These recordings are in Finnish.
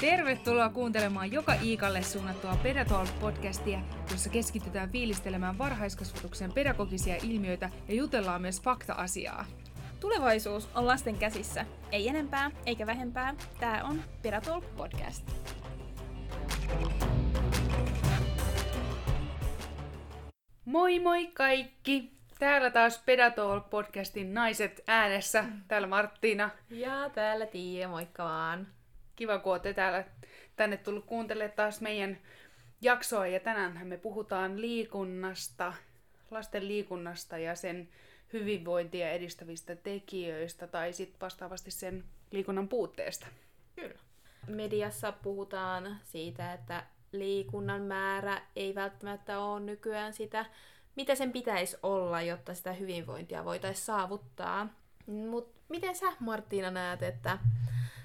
Tervetuloa kuuntelemaan joka Iikalle suunnattua Pedatalk-podcastia, jossa keskitytään fiilistelemään varhaiskasvatuksen pedagogisia ilmiöitä ja jutellaan myös fakta-asiaa. Tulevaisuus on lasten käsissä. Ei enempää eikä vähempää. Tämä on Pedatalk Podcast. Moi moi kaikki! Täällä taas Pedatalk-podcastin naiset äänessä. Täällä Marttiina. Ja täällä Tiia, moikka vaan. Kiva, kun olette täällä tänne tullut kuuntelemaan taas meidän jaksoa. Ja tänään me puhutaan liikunnasta, lasten liikunnasta ja sen hyvinvointia edistävistä tekijöistä tai sitten vastaavasti sen liikunnan puutteesta. Kyllä. Mediassa puhutaan siitä, että liikunnan määrä ei välttämättä ole nykyään sitä, mitä sen pitäisi olla, jotta sitä hyvinvointia voitaisiin saavuttaa. Mutta miten sä, Marttiina, näet, että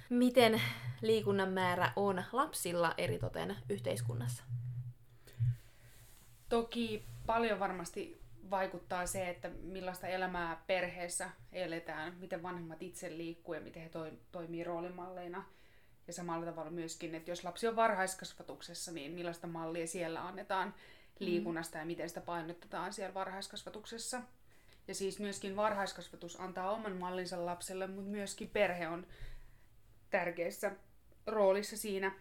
miten liikunnan määrä on lapsilla eritoten yhteiskunnassa? Toki paljon varmasti vaikuttaa se, että millaista elämää perheessä eletään, miten vanhemmat itse liikkuu ja miten he toi, toimii roolimalleina. Ja samalla tavalla myöskin, että jos lapsi on varhaiskasvatuksessa, niin millaista mallia siellä annetaan liikunnasta ja miten sitä painotetaan siellä varhaiskasvatuksessa. Ja siis myöskin varhaiskasvatus antaa oman mallinsa lapselle, mutta myöskin perhe on tärkeässä roolissa siinä.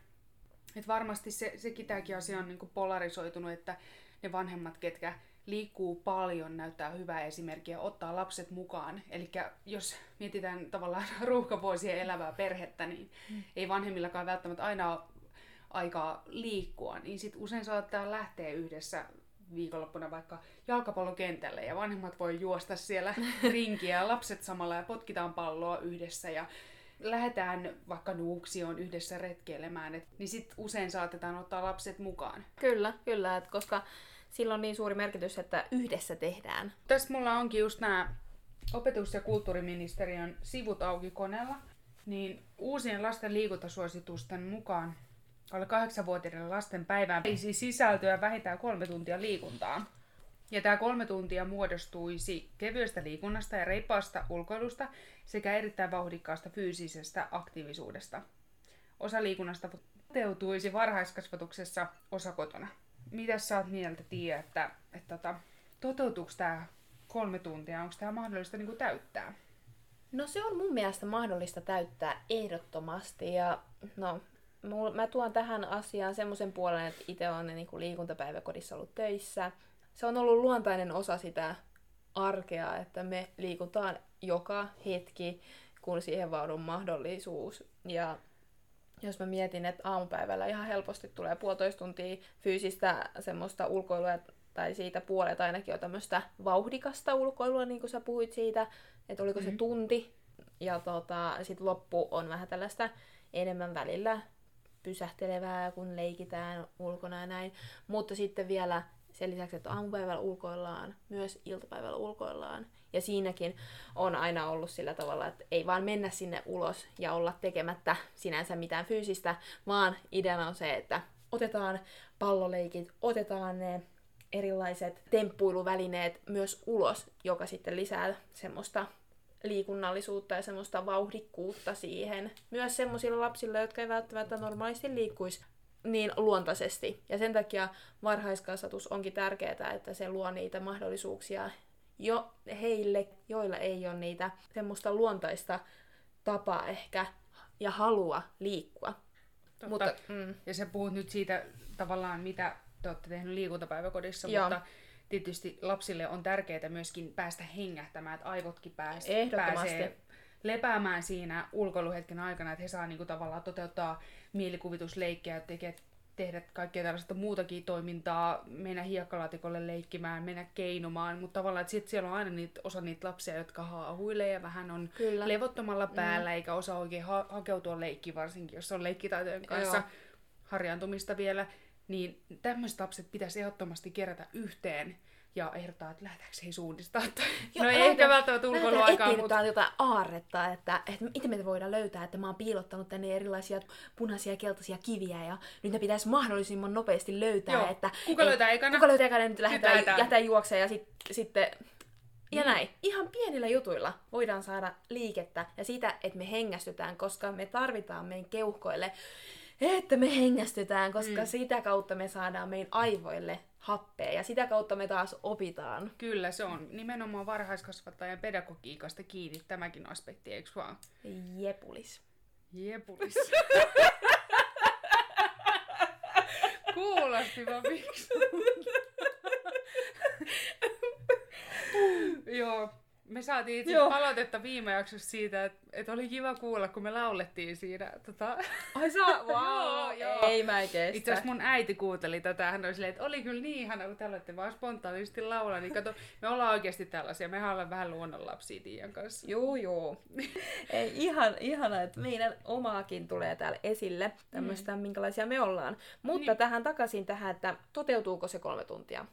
Että varmasti se, sekin tämäkin asia on niin polarisoitunut, että ne vanhemmat, ketkä liikkuu paljon, näyttää hyvää esimerkkiä, ottaa lapset mukaan. Eli jos mietitään tavallaan ruuhkavuosien elävää perhettä, niin mm. ei vanhemmillakaan välttämättä aina ole aikaa liikkua, niin sitten usein saattaa lähteä yhdessä viikonloppuna vaikka jalkapallokentälle ja vanhemmat voi juosta siellä rinkiä ja lapset samalla ja potkitaan palloa yhdessä ja lähdetään vaikka Nuuksioon yhdessä retkeilemään, et, niin sitten usein saatetaan ottaa lapset mukaan. Kyllä, kyllä, et koska sillä on niin suuri merkitys, että yhdessä tehdään. Tässä mulla onkin just nämä opetus- ja kulttuuriministeriön sivut auki koneella, niin uusien lasten liikuntasuositusten mukaan alle 8-vuotiaiden lasten päivään siis sisältöä vähintään kolme tuntia liikuntaa. Ja tämä kolme tuntia muodostuisi kevyestä liikunnasta ja reippaasta ulkoilusta sekä erittäin vauhdikkaasta fyysisestä aktiivisuudesta. Osa liikunnasta toteutuisi varhaiskasvatuksessa, osa kotona. Mitä sä oot mieltä, Tiia, että, että, että tota, toteutuuko tämä kolme tuntia? Onko tämä mahdollista niin kuin täyttää? No se on mun mielestä mahdollista täyttää ehdottomasti ja no mä tuon tähän asiaan semmoisen puolen, että itse olen niin kuin liikuntapäiväkodissa ollut töissä. Se on ollut luontainen osa sitä arkea, että me liikutaan joka hetki, kun siihen vaan on mahdollisuus. Ja jos mä mietin, että aamupäivällä ihan helposti tulee puolitoista tuntia fyysistä semmoista ulkoilua, tai siitä puolet ainakin on tämmöistä vauhdikasta ulkoilua, niin kuin sä puhuit siitä, että oliko mm-hmm. se tunti. Ja tota, sitten loppu on vähän tällaista enemmän välillä pysähtelevää, kun leikitään ulkona ja näin. Mutta sitten vielä sen lisäksi, että aamupäivällä ulkoillaan, myös iltapäivällä ulkoillaan. Ja siinäkin on aina ollut sillä tavalla, että ei vaan mennä sinne ulos ja olla tekemättä sinänsä mitään fyysistä, vaan ideana on se, että otetaan palloleikit, otetaan ne erilaiset temppuiluvälineet myös ulos, joka sitten lisää semmoista liikunnallisuutta ja semmoista vauhdikkuutta siihen. Myös semmoisille lapsille, jotka ei välttämättä normaalisti liikkuisi niin luontaisesti. Ja sen takia varhaiskasvatus onkin tärkeää, että se luo niitä mahdollisuuksia jo heille, joilla ei ole niitä semmoista luontaista tapaa ehkä ja halua liikkua. Totta. Mutta, mm. Ja sä puhut nyt siitä tavallaan, mitä te olette tehnyt liikuntapäiväkodissa, Joo. mutta tietysti lapsille on tärkeää myöskin päästä hengähtämään, että aivotkin pääs, pääsee lepäämään siinä ulkoiluhetken aikana, että he saa niinku tavallaan toteuttaa mielikuvitusleikkejä, tekee, tehdä kaikkea tällaista muutakin toimintaa, mennä hiekkalaatikolle leikkimään, mennä keinumaan, mutta tavallaan, että sit siellä on aina niitä, osa niitä lapsia, jotka haahuilee ja vähän on Kyllä. levottomalla mm. päällä, mm. eikä osaa oikein ha- hakeutua leikkiin, varsinkin jos on leikkitaitojen kanssa Joo. harjaantumista vielä niin tämmöiset lapset pitäisi ehdottomasti kerätä yhteen ja ehdottaa, että lähdetäänkö he suunnistaa. no ei ehkä välttämättä ulkoiluaikaa, mutta... jotain aarretta, että, että miten me voidaan löytää, että mä oon piilottanut tänne erilaisia punaisia ja keltaisia kiviä ja nyt ne pitäisi mahdollisimman nopeasti löytää. Joo. Että, kuka löytää ekana? Kuka löytää ekana, nyt lähdetään, lähdetään juoksemaan ja sit, sitten ja niin. näin. Ihan pienillä jutuilla voidaan saada liikettä ja sitä, että me hengästytään, koska me tarvitaan meidän keuhkoille että me hengästytään, koska Mm. sitä kautta me saadaan meidän aivoille happea ja sitä kautta me taas opitaan. Kyllä, se on nimenomaan varhaiskasvattajan pedagogiikasta kiinni tämäkin aspekti, eikö vaan? Jepulis. Jepulis. Kuulosti vaan fiksu. Joo. Me saatiin itse Joo. palautetta viime jaksossa siitä, että, että oli kiva kuulla, kun me laulettiin siinä. Tota... Ai saa, wow. Joo, joo. Ei mä en kestä. Itse asiassa mun äiti kuunteli tätä, hän oli silleen, että oli kyllä niin ihana, kun te olette vaan spontaanisti laulaa. Niin kato, me ollaan oikeasti tällaisia, mehän ollaan vähän luonnonlapsia Tiian kanssa. Juu, juu. Ei, ihan, ihana, että meidän omaakin tulee täällä esille, tämmöistä, mm. minkälaisia me ollaan. Mutta niin. tähän takaisin tähän, että toteutuuko se kolme tuntia?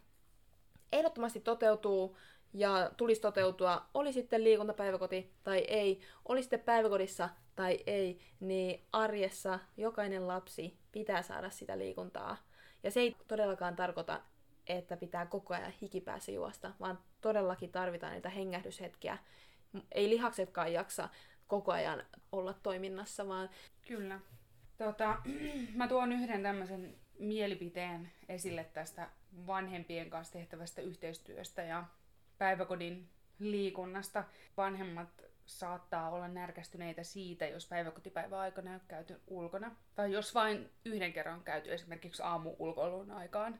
Ehdottomasti toteutuu ja tulisi toteutua, oli sitten liikuntapäiväkoti tai ei, oli sitten päiväkodissa tai ei, niin arjessa jokainen lapsi pitää saada sitä liikuntaa. Ja se ei todellakaan tarkoita, että pitää koko ajan hikipäässä juosta, vaan todellakin tarvitaan niitä hengähdyshetkiä. Ei lihaksetkaan jaksa koko ajan olla toiminnassa, vaan Kyllä. Tota, mä tuon yhden tämmöisen mielipiteen esille tästä vanhempien kanssa tehtävästä yhteistyöstä ja päiväkodin liikunnasta. Vanhemmat saattaa olla närkästyneitä siitä, jos päiväkotipäivän aikana ei ole käyty ulkona. Tai jos vain yhden kerran on käyty esimerkiksi aamu ulkoilun aikaan.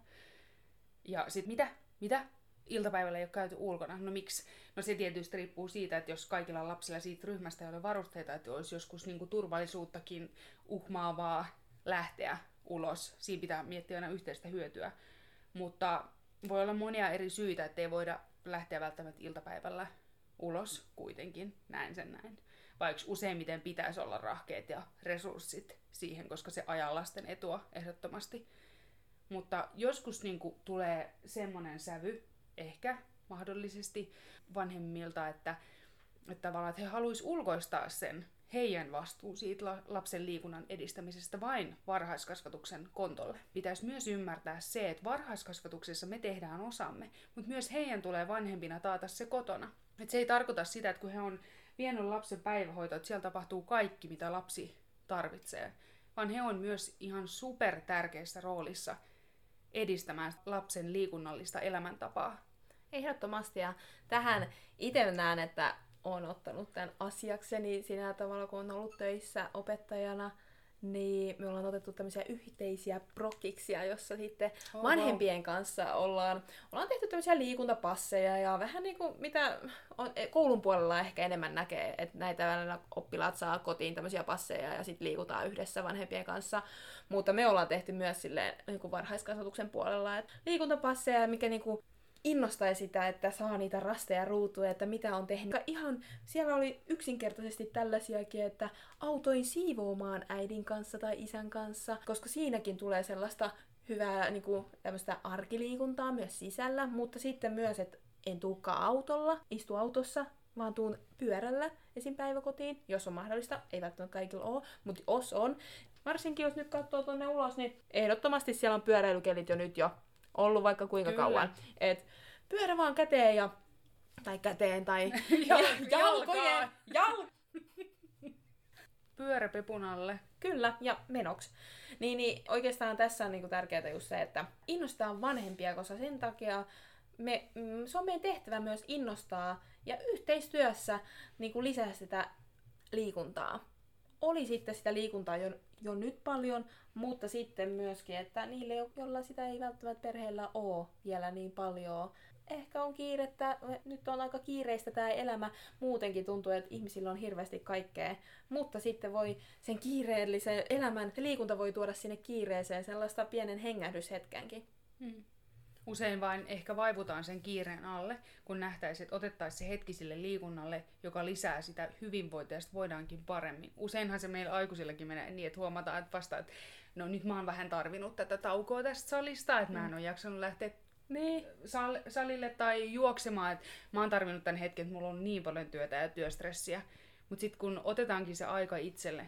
Ja sit mitä? Mitä? Iltapäivällä ei ole käyty ulkona. No miksi? No se tietysti riippuu siitä, että jos kaikilla lapsilla siitä ryhmästä ei ole varusteita, että olisi joskus niinku turvallisuuttakin uhmaavaa lähteä ulos. Siinä pitää miettiä aina yhteistä hyötyä. Mutta voi olla monia eri syitä, ettei voida lähteä välttämättä iltapäivällä ulos kuitenkin. Näin sen näin. Vaikka useimmiten pitäisi olla rahkeet ja resurssit siihen, koska se ajaa lasten etua ehdottomasti. Mutta joskus niin kuin, tulee semmoinen sävy, ehkä mahdollisesti vanhemmilta, että, että että he haluaisivat ulkoistaa sen heidän vastuun siitä la- lapsen liikunnan edistämisestä vain varhaiskasvatuksen kontolle. Pitäisi myös ymmärtää se, että varhaiskasvatuksessa me tehdään osamme, mutta myös heidän tulee vanhempina taata se kotona. Et se ei tarkoita sitä, että kun he on vienyt lapsen päivähoitoon, että siellä tapahtuu kaikki, mitä lapsi tarvitsee, vaan he on myös ihan super tärkeässä roolissa edistämään lapsen liikunnallista elämäntapaa. Ehdottomasti. Ja tähän itse näen, että olen ottanut tämän asiakseni siinä tavalla, kun on ollut töissä opettajana, niin me ollaan otettu tämmöisiä yhteisiä prokkiksia, jossa sitten Oh, vanhempien kanssa ollaan, ollaan tehty tämmöisiä liikuntapasseja ja vähän niin kuin mitä on, e, koulun puolella ehkä enemmän näkee, että näitä välillä oppilaat saa kotiin tämmöisiä passeja ja sitten liikutaan yhdessä vanhempien kanssa. Mutta me ollaan tehty myös silleen niin kuin varhaiskasvatuksen puolella, että liikuntapasseja, mikä niin kuin innostaa sitä, että saa niitä rasteja ruutuja, että mitä on tehnyt. Ihan, siellä oli yksinkertaisesti tällaisiakin, että autoin siivoamaan äidin kanssa tai isän kanssa, koska siinäkin tulee sellaista hyvää niin kuin, tämmöistä arkiliikuntaa myös sisällä, mutta sitten myös, että en tuukaan autolla, istu autossa, vaan tuun pyörällä esim. päiväkotiin, jos on mahdollista. Ei välttämättä kaikilla ole, mutta jos on. Varsinkin jos nyt katsoo tuonne ulos, niin ehdottomasti siellä on pyöräilykelit jo nyt jo ollut vaikka kuinka Kyllä. kauan. Et pyörä vaan käteen ja tai käteen tai Jal- jalkojen, jal- Pyöräpepun alle. Kyllä, ja menoksi. Niin, niin oikeastaan tässä on niinku tärkeää just se, että innostaa vanhempia, koska sen takia me, mm, se on meidän tehtävä myös innostaa ja yhteistyössä niinku lisää sitä liikuntaa. Oli sitten sitä liikuntaa jo, jo nyt paljon, mutta sitten myöskin, että niille, jo- joilla sitä ei välttämättä perheellä ole vielä niin paljon, ehkä on kiirettä, nyt on aika kiireistä tämä elämä, muutenkin tuntuu, että ihmisillä on hirveästi kaikkea, mutta sitten voi sen kiireellisen elämän, se liikunta voi tuoda sinne kiireeseen sellaista pienen hengähdyshetkenkin. Hmm. Usein vain ehkä vaivutaan sen kiireen alle, kun nähtäisiin, että otettaisiin se hetki sille liikunnalle, joka lisää sitä hyvinvointia, ja sit voidaankin paremmin. Useinhan se meillä aikuisillakin menee niin, että huomataan, että vasta, että no nyt mä oon vähän tarvinnut tätä taukoa tästä salista, että mä en ole jaksanut lähteä Niin. sal- salille tai juoksemaan, että mä oon tarvinnut tämän hetken, että mulla on niin paljon työtä ja työstressiä. Mutta sitten kun otetaankin se aika itselle,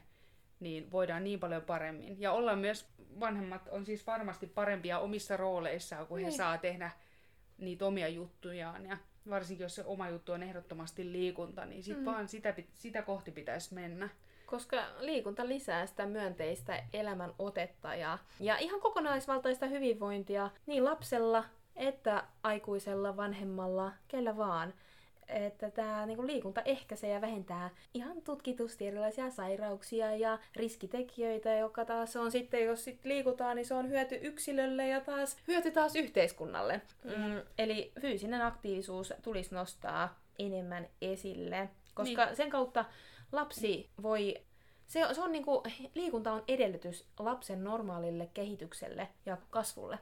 niin voidaan niin paljon paremmin. Ja ollaan myös, vanhemmat on siis varmasti parempia omissa rooleissaan, kun he Niin. saa tehdä niitä omia juttujaan. Ja varsinkin jos se oma juttu on ehdottomasti liikunta, niin sitten Mm. vaan sitä, sitä kohti pitäisi mennä. Koska liikunta lisää sitä myönteistä elämän otetta ja, ja ihan kokonaisvaltaista hyvinvointia niin lapsella että aikuisella, vanhemmalla, kellä vaan että tämä niinku liikunta ehkäisee ja vähentää ihan tutkitusti erilaisia sairauksia ja riskitekijöitä, joka taas on sitten, jos sit liikutaan, niin se on hyöty yksilölle ja taas hyöty taas yhteiskunnalle. Mm, eli fyysinen aktiivisuus tulisi nostaa enemmän esille, koska niin. sen kautta lapsi voi se, se on niinku, liikunta on edellytys lapsen normaalille kehitykselle ja kasvulle.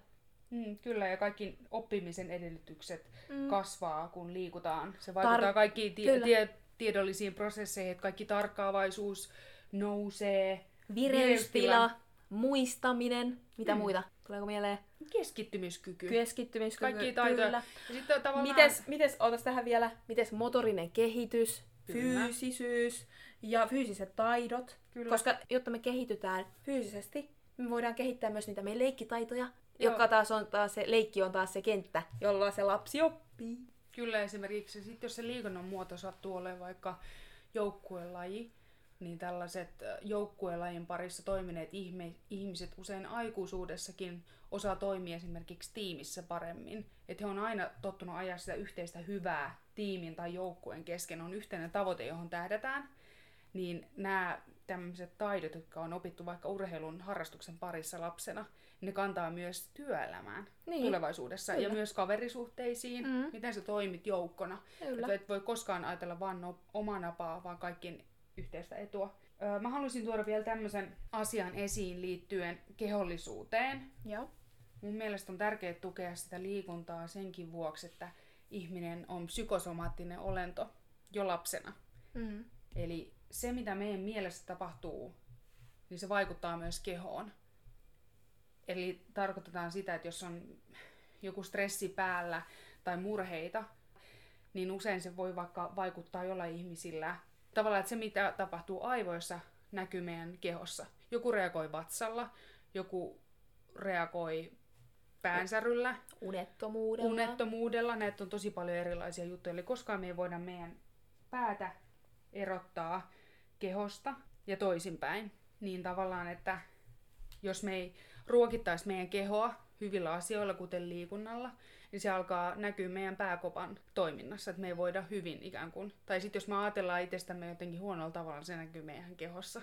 Mm, kyllä, ja kaikki oppimisen edellytykset mm. kasvaa, kun liikutaan. Se vaikuttaa Tar- kaikkiin tie- tie- tiedollisiin prosesseihin, että kaikki tarkkaavaisuus nousee. Vireystila, muistaminen, mitä mm. muita? Tuleeko mieleen? Keskittymiskyky. Keskittymiskyky, Kaikki taitoja. Kyllä. Ja sitten tavallaan... Mites, mites, ootas tähän vielä, mites motorinen kehitys, kyllä. fyysisyys ja fyysiset taidot. Kyllä. Koska jotta me kehitytään fyysisesti, me voidaan kehittää myös niitä meidän leikkitaitoja, Joo. joka taas on taas se, leikki on taas se kenttä, jolla se lapsi oppii. Kyllä esimerkiksi, sit jos se liikunnan muoto sattuu olemaan vaikka joukkuelaji, niin tällaiset joukkuelajin parissa toimineet ihme, ihmiset usein aikuisuudessakin osaa toimia esimerkiksi tiimissä paremmin. Että he on aina tottunut ajaa sitä yhteistä hyvää tiimin tai joukkueen kesken, on yhteinen tavoite, johon tähdätään. Niin nämä tämmöiset taidot, jotka on opittu vaikka urheilun harrastuksen parissa lapsena, ne kantaa myös työelämään niin. tulevaisuudessa Kyllä. ja myös kaverisuhteisiin, mm. miten sä toimit joukkona. Että et voi koskaan ajatella vain no, omaa napaa, vaan kaikkien yhteistä etua. Öö, mä haluaisin tuoda vielä tämmöisen asian esiin liittyen kehollisuuteen. Joo. Mun mielestä on tärkeää tukea sitä liikuntaa senkin vuoksi, että ihminen on psykosomaattinen olento jo lapsena. Mm. Eli se, mitä meidän mielessä tapahtuu, niin se vaikuttaa myös kehoon. Eli tarkoitetaan sitä, että jos on joku stressi päällä tai murheita, niin usein se voi vaikka vaikuttaa jollain ihmisillä. Tavallaan, että se mitä tapahtuu aivoissa näkyy meidän kehossa. Joku reagoi vatsalla, joku reagoi päänsäryllä. Unettomuudella. Unettomuudella. Näitä on tosi paljon erilaisia juttuja. Eli koskaan me ei voida meidän päätä erottaa kehosta ja toisinpäin. Niin tavallaan, että jos me ei ruokittaisi meidän kehoa hyvillä asioilla, kuten liikunnalla, niin se alkaa näkyä meidän pääkopan toiminnassa, että me ei voida hyvin ikään kuin. Tai sitten jos me ajatellaan itsestämme jotenkin huonolla tavalla, se näkyy meidän kehossa.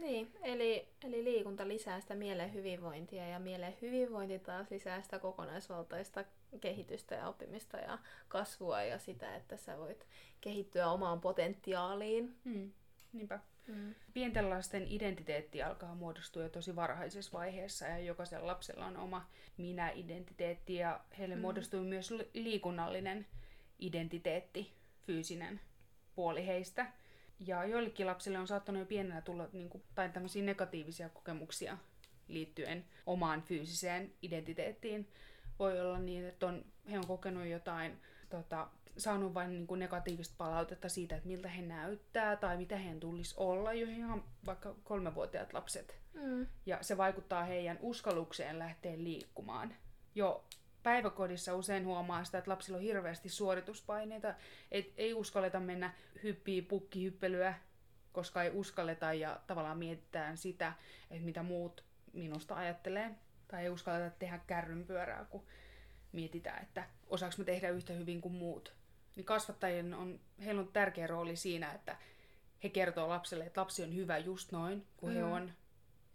Niin, eli, eli liikunta lisää sitä mielen hyvinvointia ja mielen hyvinvointi taas lisää sitä kokonaisvaltaista kehitystä ja oppimista ja kasvua ja sitä, että sä voit kehittyä omaan potentiaaliin. Hmm. Niinpä. Mm. Pienten lasten identiteetti alkaa muodostua jo tosi varhaisessa vaiheessa ja jokaisella lapsella on oma minä-identiteetti ja heille mm. muodostuu myös liikunnallinen identiteetti, fyysinen puoli heistä. Ja joillekin lapsille on saattanut jo pienenä tulla niin kuin, tai tämmöisiä negatiivisia kokemuksia liittyen omaan fyysiseen identiteettiin. Voi olla niin, että on, he on kokenut jotain tota, saanut vain niin kuin negatiivista palautetta siitä, että miltä he näyttää tai mitä heidän tulisi olla, jo ihan vaikka kolmevuotiaat lapset. Mm. Ja se vaikuttaa heidän uskallukseen lähteä liikkumaan. Jo päiväkodissa usein huomaa sitä, että lapsilla on hirveästi suorituspaineita, et ei uskalleta mennä hyppiä pukkihyppelyä, koska ei uskalleta ja tavallaan mietitään sitä, että mitä muut minusta ajattelee. Tai ei uskalleta tehdä kärrynpyörää, kun mietitään, että osaako me tehdä yhtä hyvin kuin muut niin kasvattajien on, heillä on tärkeä rooli siinä, että he kertoo lapselle, että lapsi on hyvä just noin kuin mm. he on.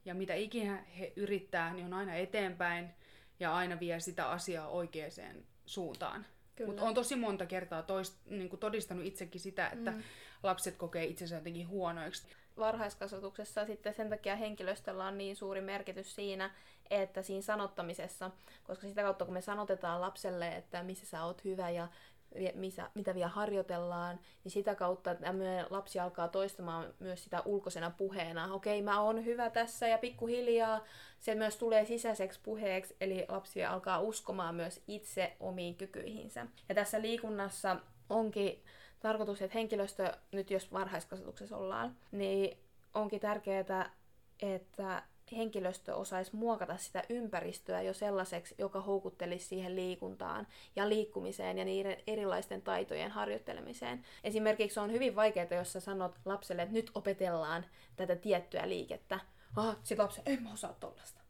Ja mitä ikinä he yrittää, niin on aina eteenpäin ja aina vie sitä asiaa oikeaan suuntaan. Mutta on tosi monta kertaa toist, niin kuin todistanut itsekin sitä, että mm. lapset kokee itsensä jotenkin huonoiksi. Varhaiskasvatuksessa sitten sen takia henkilöstöllä on niin suuri merkitys siinä, että siinä sanottamisessa, koska sitä kautta kun me sanotetaan lapselle, että missä sä oot hyvä ja missä, mitä vielä harjoitellaan, niin sitä kautta tämmöinen lapsi alkaa toistamaan myös sitä ulkoisena puheena. Okei, mä oon hyvä tässä ja pikkuhiljaa se myös tulee sisäiseksi puheeksi, eli lapsi alkaa uskomaan myös itse omiin kykyihinsä. Ja tässä liikunnassa onkin tarkoitus, että henkilöstö, nyt jos varhaiskasvatuksessa ollaan, niin onkin tärkeää, että henkilöstö osaisi muokata sitä ympäristöä jo sellaiseksi, joka houkuttelisi siihen liikuntaan ja liikkumiseen ja niiden erilaisten taitojen harjoittelemiseen. Esimerkiksi on hyvin vaikeaa, jos sä sanot lapselle, että nyt opetellaan tätä tiettyä liikettä. Ah, sit lapsi, en mä osaa tollasta.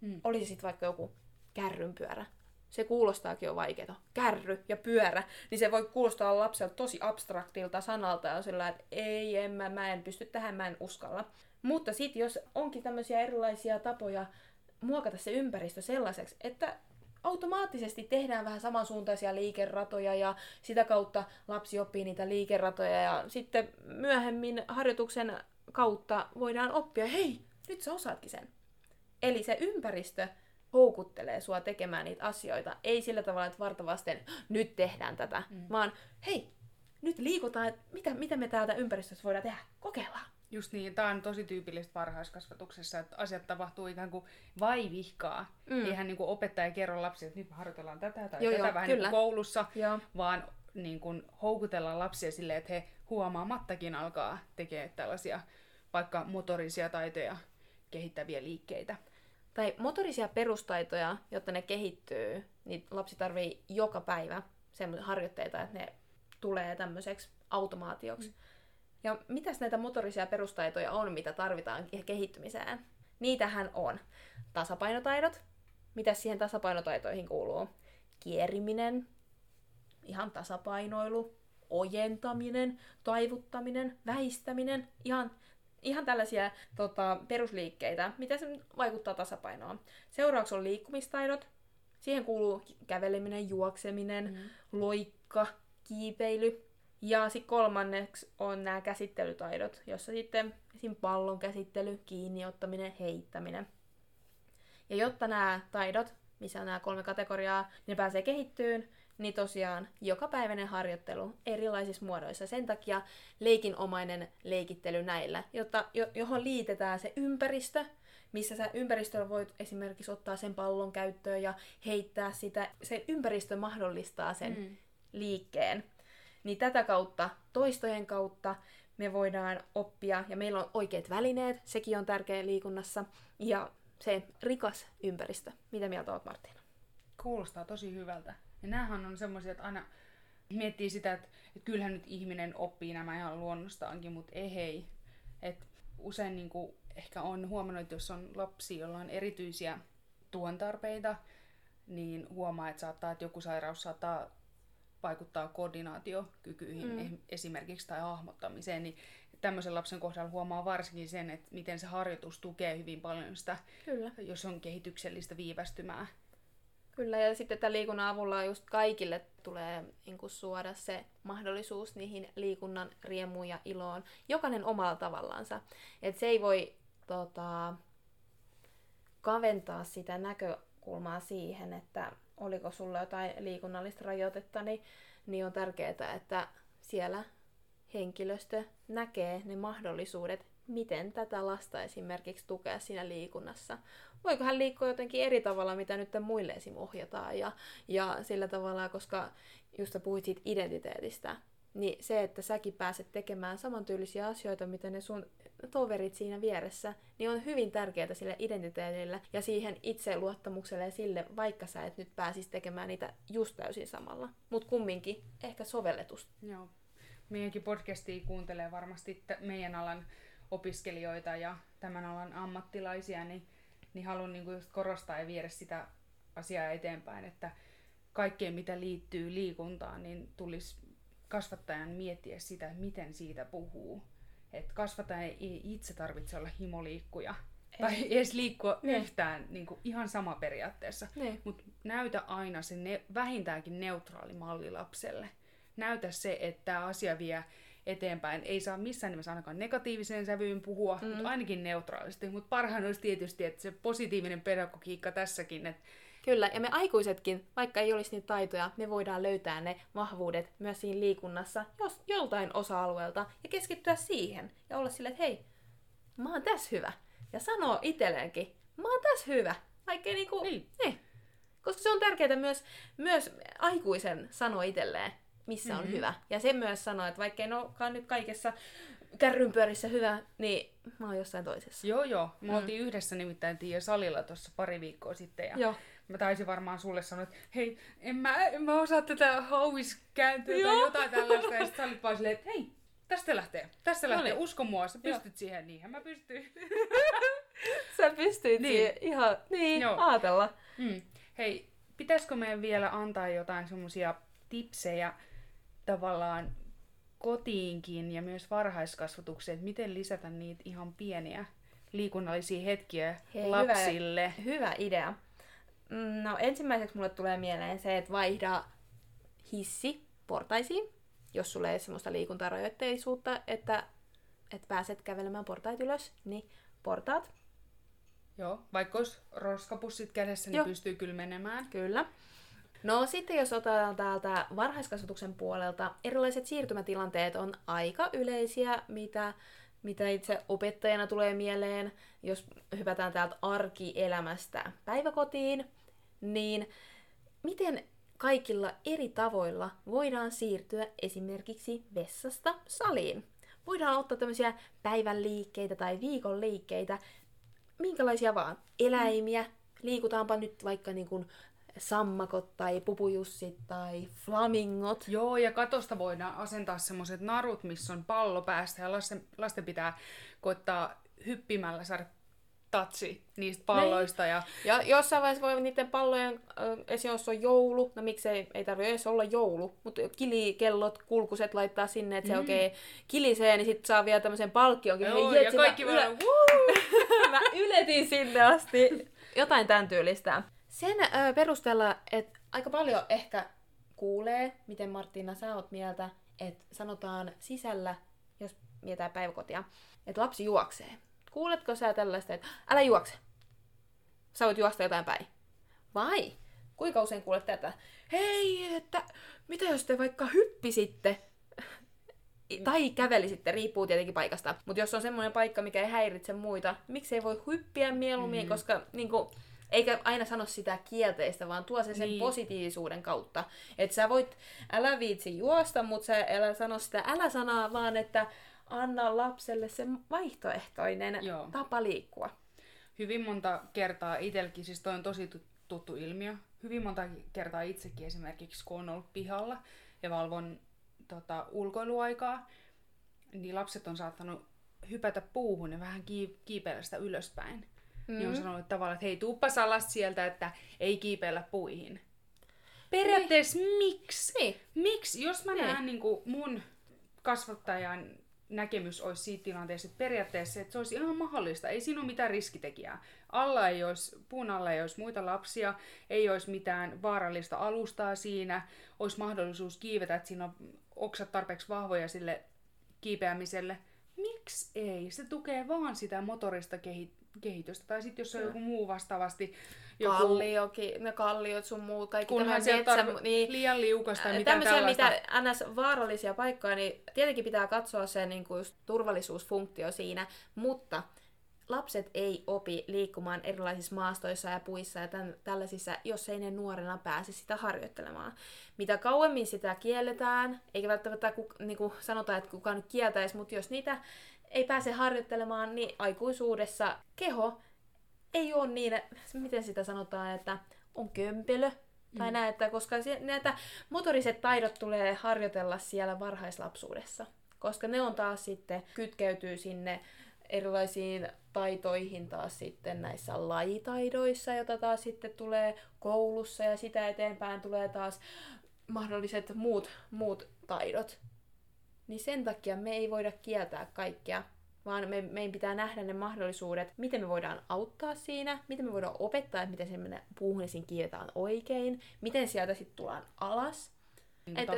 Hmm. Olisi sitten vaikka joku kärrynpyörä. Se kuulostaakin jo vaikeaa. Kärry ja pyörä. Niin se voi kuulostaa lapselle tosi abstraktilta sanalta ja sillä että ei, en mä, mä en pysty tähän, mä en uskalla. Mutta sitten jos onkin tämmöisiä erilaisia tapoja muokata se ympäristö sellaiseksi, että automaattisesti tehdään vähän samansuuntaisia liikeratoja ja sitä kautta lapsi oppii niitä liikeratoja ja sitten myöhemmin harjoituksen kautta voidaan oppia, hei, nyt sä osaatkin sen. Eli se ympäristö houkuttelee sua tekemään niitä asioita. Ei sillä tavalla, että vartavasten nyt tehdään tätä, mm. vaan hei, nyt liikutaan, että mitä, mitä me täältä ympäristössä voidaan tehdä. Kokeillaan. Just niin, tämä on tosi tyypillistä varhaiskasvatuksessa, että asiat tapahtuu ikään kuin vaivihkaa. Mm. Eihän niin kuin opettaja kerro lapsille, että nyt me harjoitellaan tätä tai joo, tätä joo, vähän kyllä. niin kuin koulussa, joo. vaan niin kuin houkutella lapsia silleen, että he huomaamattakin alkaa tekemään tällaisia vaikka motorisia taitoja kehittäviä liikkeitä. Tai motorisia perustaitoja, jotta ne kehittyy, niin lapsi tarvii joka päivä semmoisia harjoitteita, että ne tulee tämmöiseksi automaatioksi. Mm. Ja mitäs näitä motorisia perustaitoja on, mitä tarvitaan kehittymiseen? Niitähän on tasapainotaidot. Mitä siihen tasapainotaitoihin kuuluu? Kieriminen, ihan tasapainoilu, ojentaminen, taivuttaminen, väistäminen, ihan, ihan tällaisia tota, perusliikkeitä, mitä se vaikuttaa tasapainoon. Seuraavaksi on liikkumistaidot. Siihen kuuluu käveleminen, juokseminen, mm. loikka, kiipeily, ja sitten kolmanneksi on nämä käsittelytaidot, jossa sitten esim. pallon käsittely, kiinniottaminen, heittäminen. Ja jotta nämä taidot, missä on nämä kolme kategoriaa, ne pääsee kehittyyn, niin tosiaan jokapäiväinen harjoittelu erilaisissa muodoissa. Sen takia leikinomainen leikittely näillä, jotta, johon liitetään se ympäristö, missä sä ympäristöllä voit esimerkiksi ottaa sen pallon käyttöön ja heittää sitä. Se ympäristö mahdollistaa sen mm. liikkeen. Niin tätä kautta, toistojen kautta, me voidaan oppia, ja meillä on oikeat välineet, sekin on tärkeä liikunnassa, ja se rikas ympäristö. Mitä mieltä olet, Martina? Kuulostaa tosi hyvältä. Ja näähän on semmoisia, että aina miettii sitä, että, että kyllähän nyt ihminen oppii nämä ihan luonnostaankin, mutta ei hei. Et usein niin kuin, ehkä on huomannut, että jos on lapsi, jolla on erityisiä tuontarpeita, niin huomaa, että saattaa, että joku sairaus saattaa vaikuttaa koordinaatiokykyihin mm. esimerkiksi tai hahmottamiseen, niin tämmöisen lapsen kohdalla huomaa varsinkin sen, että miten se harjoitus tukee hyvin paljon sitä, Kyllä. jos on kehityksellistä viivästymää. Kyllä, ja sitten tämän liikunnan avulla just kaikille tulee niin kuin, suoda se mahdollisuus niihin liikunnan riemuun ja iloon, jokainen omalla tavallaansa. Et se ei voi tota, kaventaa sitä näkökulmaa siihen, että oliko sulla jotain liikunnallista rajoitetta, niin, niin on tärkeää, että siellä henkilöstö näkee ne mahdollisuudet, miten tätä lasta esimerkiksi tukea siinä liikunnassa. Voiko hän liikkua jotenkin eri tavalla, mitä nyt muille esim. ohjataan, ja, ja sillä tavalla, koska just puhuit siitä identiteetistä, niin se, että säkin pääset tekemään samantyylisiä asioita, mitä ne sun toverit siinä vieressä, niin on hyvin tärkeää sille identiteetille ja siihen itseluottamukselle ja sille, vaikka sä et nyt pääsis tekemään niitä just täysin samalla. Mutta kumminkin ehkä sovelletusta. Joo. Meidänkin podcastia kuuntelee varmasti meidän alan opiskelijoita ja tämän alan ammattilaisia, niin, niin haluan niin just korostaa ja viedä sitä asiaa eteenpäin, että kaikkeen mitä liittyy liikuntaan, niin tulisi kasvattajan miettiä sitä, miten siitä puhuu että kasvataan ei itse tarvitse olla himoliikkuja. Ei. Tai edes liikkua ne. yhtään niin kuin ihan sama periaatteessa. Mutta näytä aina se ne, vähintäänkin neutraali malli lapselle. Näytä se, että tämä asia vie eteenpäin. Ei saa missään nimessä ainakaan negatiiviseen sävyyn puhua, mm. mutta ainakin neutraalisti. Mutta parhaan olisi tietysti, että se positiivinen pedagogiikka tässäkin, että Kyllä, ja me aikuisetkin, vaikka ei olisi niitä taitoja, me voidaan löytää ne vahvuudet myös siinä liikunnassa jos, joltain osa-alueelta ja keskittyä siihen ja olla silleen, että hei, mä oon tässä hyvä. Ja sanoa itselleenkin, mä oon tässä hyvä. Vaikka niinku, niin. niin. Koska se on tärkeää myös, myös aikuisen sanoa itselleen, missä mm-hmm. on hyvä. Ja se myös sanoo, että vaikka ei olekaan nyt kaikessa kärrynpyörissä hyvä, niin mä oon jossain toisessa. Joo, joo. Me mm. oltiin yhdessä nimittäin Tiia salilla tuossa pari viikkoa sitten. Ja Joo. Mä taisin varmaan sulle sanoa, että hei, en mä, en mä osaa tätä hauiskääntöä tai Joo. jotain tällaista. Ja sit sä olit vaan silleen, että hei, tästä lähtee, tästä No lähtee, niin. usko mua, sä Joo. pystyt siihen. Niinhän mä pystyin. Sä pystyit Niin. siihen ihan niin, Joo. ajatella. Mm. Hei, pitäisikö meidän vielä antaa jotain semmosia tipsejä tavallaan kotiinkin ja myös varhaiskasvatukseen, että miten lisätä niitä ihan pieniä liikunnallisia hetkiä Hei, hyvä. lapsille. Hyvä idea. Mm, No ensimmäiseksi mulle tulee mieleen se, että vaihda hissi portaisiin, jos sulla ei ole semmoista liikuntarajoitteisuutta, että, että pääset kävelemään portaita ylös, niin portaat, Joo, vaikka olisi roskapussit kädessä, niin Joo. pystyy kyllä menemään. kyllä. No sitten jos otetaan täältä varhaiskasvatuksen puolelta, erilaiset siirtymätilanteet on aika yleisiä, mitä, mitä itse opettajana tulee mieleen, jos hypätään täältä arkielämästä päiväkotiin, niin miten kaikilla eri tavoilla voidaan siirtyä esimerkiksi vessasta saliin? Voidaan ottaa tämmöisiä päivän liikkeitä tai viikon liikkeitä, minkälaisia vaan. Eläimiä, liikutaanpa nyt vaikka niin kuin sammakot tai pupujussit tai flamingot. Joo, ja katosta voidaan asentaa semmoiset narut, missä on pallo päästä, ja lasten, lasten pitää koittaa hyppimällä saada tatsi niistä palloista. Ja, Ja jossain vaiheessa voi niiden pallojen, esim. jos on joulu, no miksei, ei tarvitse edes olla joulu, mutta kilikellot, kulkuset laittaa sinne, että se Mm. oikein kilisee, niin sit saa vielä tämmöisen palkkionkin. joo, Hei, ja kaikki mä, vaan, yle- mä yletin sinne asti. Jotain tämän tyylistä. Sen ö, perusteella, että aika paljon ehkä kuulee, miten Martina sä oot mieltä, että sanotaan sisällä, jos mietitään päiväkotia, että lapsi juoksee. Kuuletko sä tällaista, että älä juokse? Sä voit juosta jotain päin. Vai? Kuinka usein kuulet tätä? Hei, että mitä jos te vaikka hyppisitte? Tai kävelisitte, riippuu tietenkin paikasta. Mutta jos on semmoinen paikka, mikä ei häiritse muita, miksi ei voi hyppiä mieluummin, mm. koska niinku, eikä aina sano sitä kielteistä, vaan tuo se sen Niin. positiivisuuden kautta. Että sä voit, älä viitsi juosta, mutta sä älä sano sitä älä-sanaa, vaan että anna lapselle se vaihtoehtoinen Joo. tapa liikkua. hyvin monta kertaa itselläkin, siis toi on tosi tu- tuttu ilmiö, hyvin monta kertaa itsekin esimerkiksi, kun on ollut pihalla ja valvon tota, ulkoiluaikaa, niin lapset on saattanut hypätä puuhun ja vähän kii- kiipeillä sitä ylöspäin. Mm. Niin on sanonut tavallaan, että hei, tuuppas alas sieltä, että ei kiipeillä puihin. Periaatteessa miksi? Niin. Miksi? Jos mä Niin. näen niin kuin mun kasvattajan näkemys olisi siitä tilanteessa, että periaatteessa että se olisi ihan mahdollista. Ei siinä ole mitään riskitekijää. Alla ei olisi, puun alla ei olisi muita lapsia, ei olisi mitään vaarallista alustaa siinä, olisi mahdollisuus kiivetä, että siinä on oksat tarpeeksi vahvoja sille kiipeämiselle. Miksi ei? Se tukee vaan sitä motorista kehi- kehitystä. Tai sitten jos on joku muu vastaavasti, joku, Kalliokin, ne kalliot sun muut, kaikki kunhan tämä se metsä, tarv- niin, liian liukasta mitään Tämmöisiä, tällaista. mitä ns. vaarallisia paikkoja, niin tietenkin pitää katsoa se niin kuin just turvallisuusfunktio siinä, mutta lapset ei opi liikkumaan erilaisissa maastoissa ja puissa ja tämän, tällaisissa, jos ei ne nuorena pääse sitä harjoittelemaan. Mitä kauemmin sitä kielletään, eikä välttämättä ku, niin kuin sanotaan, että kukaan nyt kieltäisi, mutta jos niitä ei pääse harjoittelemaan, niin aikuisuudessa keho ei ole niin, miten sitä sanotaan, että on kömpelö, tai mm. näin, että koska näitä motoriset taidot tulee harjoitella siellä varhaislapsuudessa, koska ne on taas sitten, kytkeytyy sinne erilaisiin taitoihin taas sitten näissä lajitaidoissa, jota taas sitten tulee koulussa ja sitä eteenpäin tulee taas mahdolliset muut, muut taidot. Niin sen takia me ei voida kieltää kaikkea, vaan me, meidän pitää nähdä ne mahdollisuudet, miten me voidaan auttaa siinä, miten me voidaan opettaa, että miten se menee puuhun ja siinä kielletään oikein, miten sieltä sitten tullaan alas. Niin Että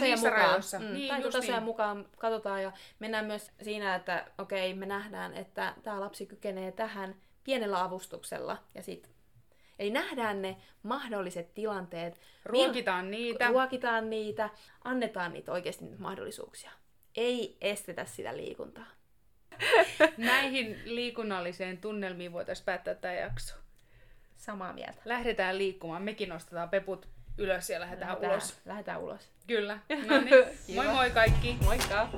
niissä mukaan, mm, Niin, taitotasojen just niin. mukaan katsotaan ja mennään myös siinä, että okei, me nähdään, että tämä lapsi kykenee tähän pienellä avustuksella ja sit Eli nähdään ne mahdolliset tilanteet, Ruokitaan niitä. ruokitaan niitä, annetaan niitä oikeasti niitä mahdollisuuksia. Ei estetä sitä liikuntaa. Näihin liikunnalliseen tunnelmiin voitaisiin päättää tämä jakso. Samaa mieltä. Lähdetään liikkumaan. Mekin nostetaan peput ylös ja lähdetään, ulos. Lähdetään ulos. Kyllä. No niin. Moi moi kaikki. Moikka!